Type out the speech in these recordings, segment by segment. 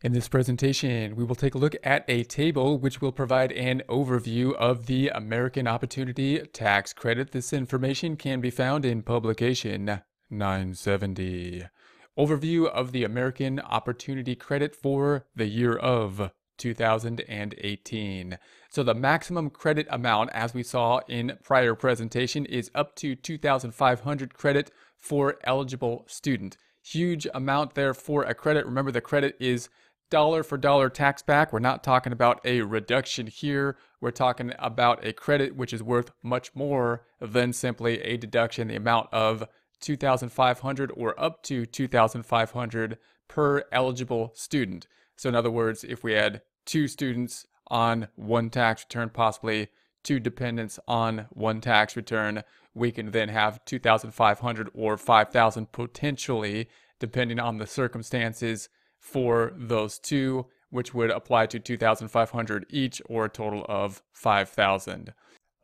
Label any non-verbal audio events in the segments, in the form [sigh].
In this presentation, we will take a look at a table which will provide an overview of the American Opportunity Tax Credit. This information can be found in publication 970. Overview of the American Opportunity Credit for the year of 2018. So the maximum credit amount, as we saw in prior presentation, is up to 2,500 credit for eligible student. Huge amount there for a credit. Remember, the credit is dollar for dollar tax back. We're not talking about a reduction here. We're talking about a credit which is worth much more than simply a deduction, the amount of 2500 or up to 2500 per eligible student. So in other words, if we had two students on one tax return, possibly two dependents on one tax return, we can then have 2500 or 5000 potentially depending on the circumstances for those two, which would apply to 2,500 each or a total of 5,000.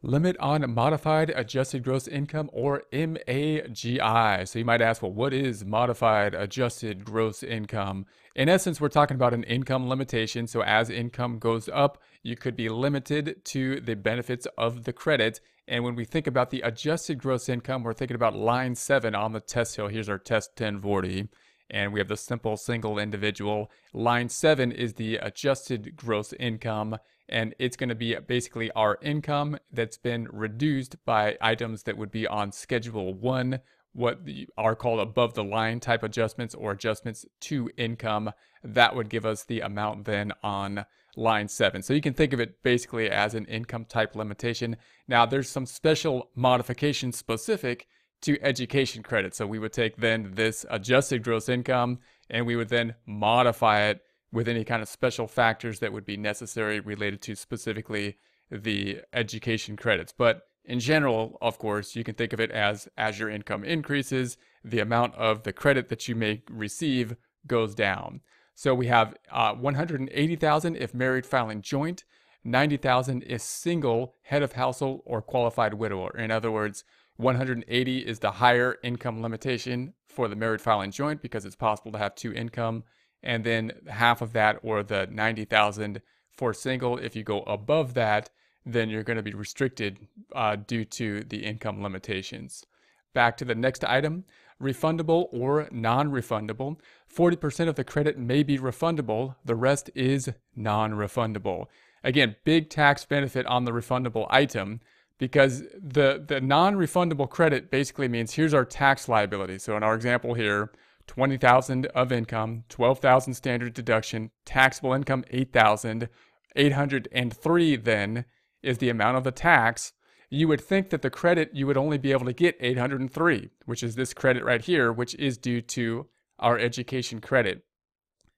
Limit on modified adjusted gross income or MAGI. So you might ask, well, what is modified adjusted gross income? In essence, we're talking about an income limitation. So as income goes up, you could be limited to the benefits of the credit. And when we think about the adjusted gross income, we're thinking about line seven on the test hill. Here's our test 1040 and we have the simple single individual. Line seven is the adjusted gross income, and it's going to be basically our income that's been reduced by items that would be on schedule one, what are called above the line type adjustments or adjustments to income. That would give us the amount then on line seven. So you can think of it basically as an income type limitation. Now, there's some special modifications specific to education credit. So we would take then this adjusted gross income and we would then modify it with any kind of special factors that would be necessary related to specifically the education credits. But in general, of course, you can think of it as as your income increases, the amount of the credit that you may receive goes down. So we have uh, 180,000 if married filing joint, 90,000 if single head of household or qualified widower. In other words, 180 is the higher income limitation for the married filing joint because it's possible to have two income. And then half of that or the 90,000 for single. If you go above that, then you're going to be restricted uh, due to the income limitations. Back to the next item, refundable or non-refundable. 40% of the credit may be refundable. The rest is non-refundable. Again, big tax benefit on the refundable item because the the non-refundable credit basically means here's our tax liability. So in our example here, 20,000 of income, 12,000 standard deduction, taxable income 8,000, 803 then is the amount of the tax. You would think that the credit you would only be able to get 803, which is this credit right here, which is due to our education credit.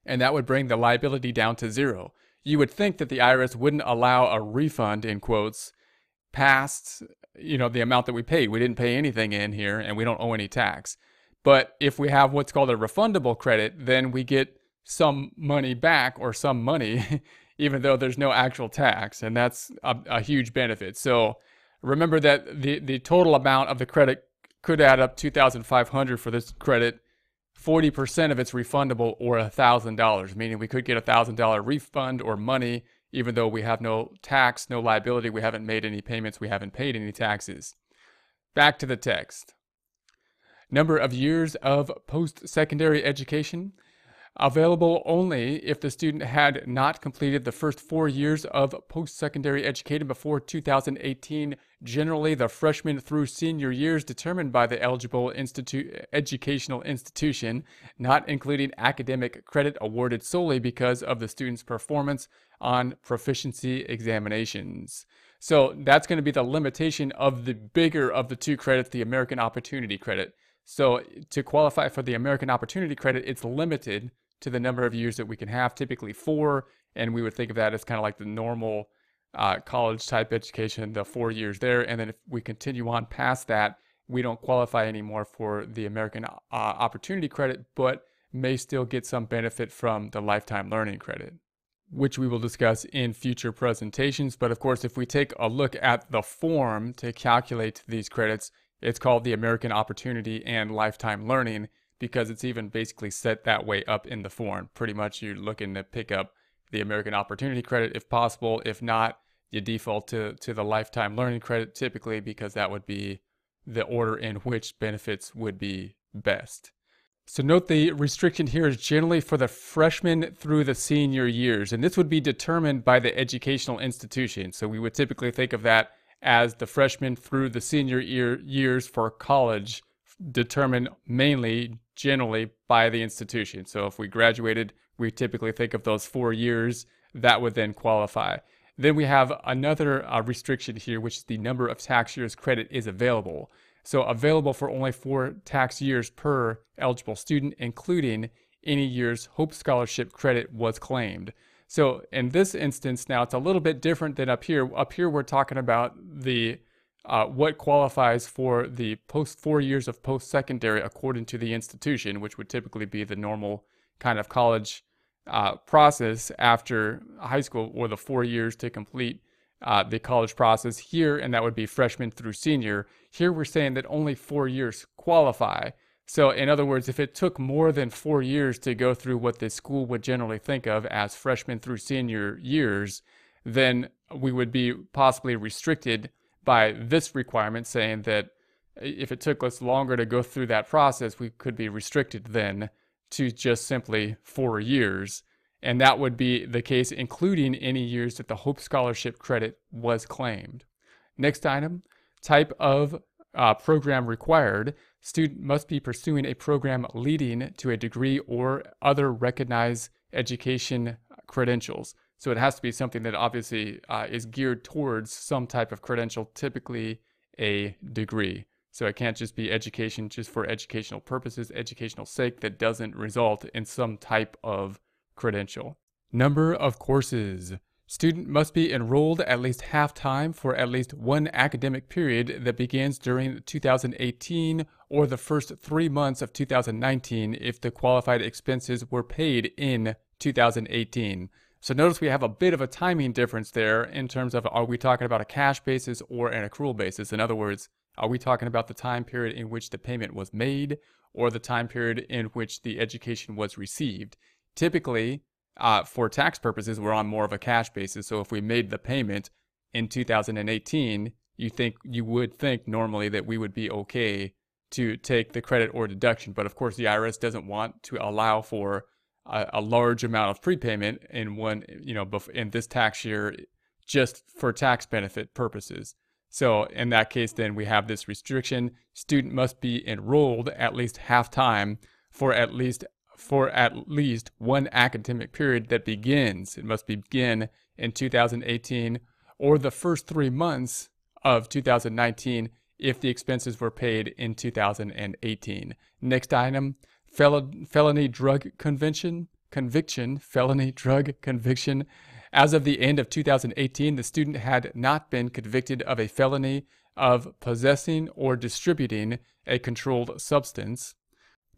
And that would bring the liability down to zero. You would think that the IRS wouldn't allow a refund in quotes past you know the amount that we paid. We didn't pay anything in here and we don't owe any tax. But if we have what's called a refundable credit, then we get some money back or some money [laughs] even though there's no actual tax and that's a, a, huge benefit. So remember that the the total amount of the credit could add up 2500 for this credit. 40% of it's refundable or $1,000, meaning we could get a $1,000 refund or money even though we have no tax, no liability, we haven't made any payments, we haven't paid any taxes. Back to the text. Number of years of post secondary education available only if the student had not completed the first four years of post-secondary education before 2018. Generally, the freshman through senior years determined by the eligible institu- educational institution, not including academic credit awarded solely because of the student's performance on proficiency examinations. So that's going to be the limitation of the bigger of the two credits, the American Opportunity Credit. So to qualify for the American Opportunity Credit, it's limited to the number of years that we can have, typically four. And we would think of that as kind of like the normal uh, college type education, the four years there. And then if we continue on past that, we don't qualify anymore for the American uh, Opportunity Credit, but may still get some benefit from the Lifetime Learning Credit, which we will discuss in future presentations. But of course, if we take a look at the form to calculate these credits, it's called the American Opportunity and Lifetime Learning because it's even basically set that way up in the form. Pretty much you're looking to pick up the American Opportunity Credit if possible. If not, you default to, to the Lifetime Learning Credit typically because that would be the order in which benefits would be best. So note the restriction here is generally for the freshman through the senior years, and this would be determined by the educational institution. So we would typically think of that as the freshman through the senior year years for college, determined mainly generally by the institution. So if we graduated, we typically think of those four years that would then qualify. Then we have another uh, restriction here, which is the number of tax years credit is available. So available for only four tax years per eligible student, including any year's Hope Scholarship credit was claimed. So in this instance, now it's a little bit different than up here. Up here, we're talking about the uh, what qualifies for the post four years of post-secondary according to the institution, which would typically be the normal kind of college uh, process after high school or the four years to complete uh, the college process here, and that would be freshman through senior. Here we're saying that only four years qualify. So, in other words, if it took more than four years to go through what the school would generally think of as freshman through senior years, then we would be possibly restricted by this requirement saying that if it took us longer to go through that process, we could be restricted then to just simply four years and that would be the case including any years that the Hope Scholarship credit was claimed. Next item, type of uh, program required. Student must be pursuing a program leading to a degree or other recognized education credentials. So it has to be something that obviously uh, is geared towards some type of credential, typically a degree. So it can't just be education just for educational purposes, educational sake, that doesn't result in some type of credential. Number of courses. Student must be enrolled at least half time for at least one academic period that begins during 2018 or the first three months of 2019 if the qualified expenses were paid in 2018. So notice we have a bit of a timing difference there in terms of are we talking about a cash basis or an accrual basis? In other words, are we talking about the time period in which the payment was made or the time period in which the education was received? Typically, uh, for tax purposes, we're on more of a cash basis. So if we made the payment in 2018, you think you would think normally that we would be okay to take the credit or deduction. But of course, the IRS doesn't want to allow for a, a large amount of prepayment in one, you know, in this tax year, just for tax benefit purposes. So in that case, then we have this restriction: student must be enrolled at least half time for at least for at least one academic period that begins, it must begin in 2018 or the first three months of 2019 if the expenses were paid in 2018. Next item, fel- felony drug conviction, conviction, felony drug conviction. As of the end of 2018, the student had not been convicted of a felony of possessing or distributing a controlled substance.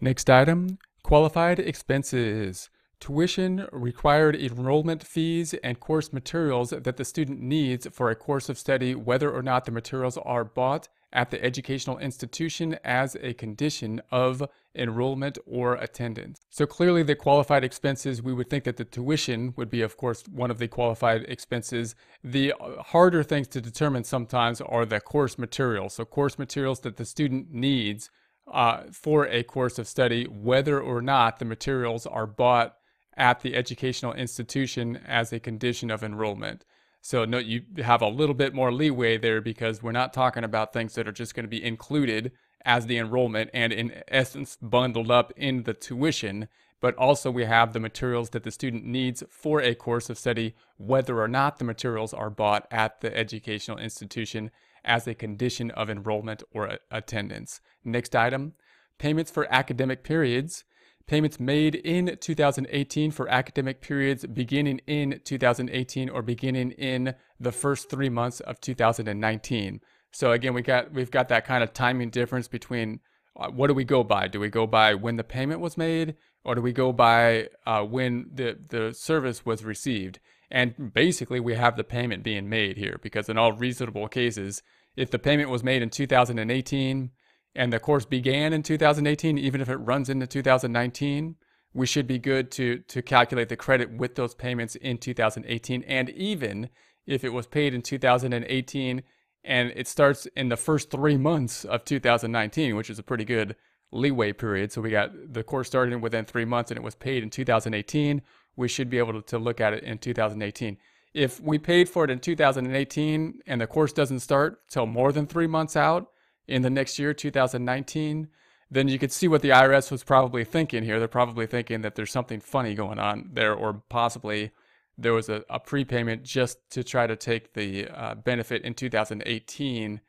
Next item, Qualified expenses. Tuition, required enrollment fees, and course materials that the student needs for a course of study, whether or not the materials are bought at the educational institution as a condition of enrollment or attendance. So clearly the qualified expenses, we would think that the tuition would be, of course, one of the qualified expenses. The harder things to determine sometimes are the course materials. So course materials that the student needs uh, for a course of study, whether or not the materials are bought at the educational institution as a condition of enrollment. So no, you have a little bit more leeway there because we're not talking about things that are just going to be included as the enrollment and in essence bundled up in the tuition, but also we have the materials that the student needs for a course of study, whether or not the materials are bought at the educational institution as a condition of enrollment or attendance. Next item, payments for academic periods. Payments made in 2018 for academic periods beginning in 2018 or beginning in the first three months of 2019. So again, we got we've got that kind of timing difference between uh, what do we go by? Do we go by when the payment was made, or do we go by uh, when the the service was received? And basically, we have the payment being made here because in all reasonable cases, if the payment was made in 2018 and the course began in 2018, even if it runs into 2019, we should be good to to calculate the credit with those payments in 2018 and even if it was paid in 2018 and it starts in the first 3 months of 2019 which is a pretty good leeway period. So we got the course started within 3 months and it was paid in 2018 we should be able to, to look at it in 2018 if we paid for it in 2018 and the course doesn't start till more than 3 months out in the next year 2019 then you could see what the IRS was probably thinking here. They're probably thinking that there's something funny going on there, or possibly there was a, a prepayment just to try to take the uh, benefit in 2018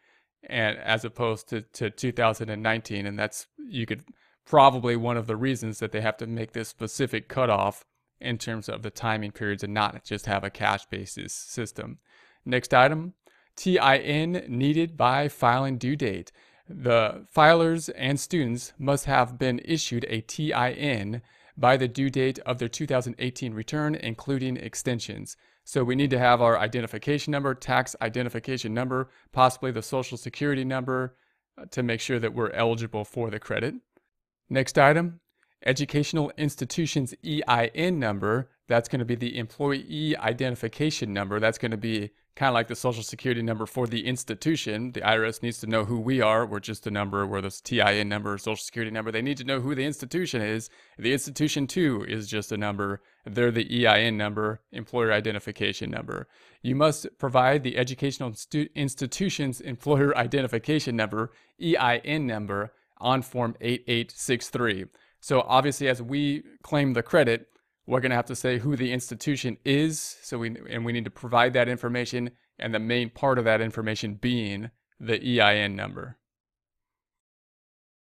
and as opposed to, to 2019 and that's you could probably one of the reasons that they have to make this specific cutoff in terms of the timing periods and not just have a cash basis system next item tin needed by filing due date the filers and students must have been issued a TIN by the due date of their 2018 return, including extensions. So we need to have our identification number, tax identification number, possibly the social security number uh, to make sure that we're eligible for the credit. Next item, educational institution's EIN number. That's going to be the employee identification number. That's going to be kind of like the social security number for the institution. The IRS needs to know who we are. We're just a number, we're the TIN number, social security number. They need to know who the institution is. The institution, too, is just a number. They're the EIN number, employer identification number. You must provide the educational institution's employer [laughs] identification number, EIN number, on Form 8863. So obviously, as we claim the credit, we're going to have to say who the institution is. So we and we need to provide that information and the main part of that information being the EIN number.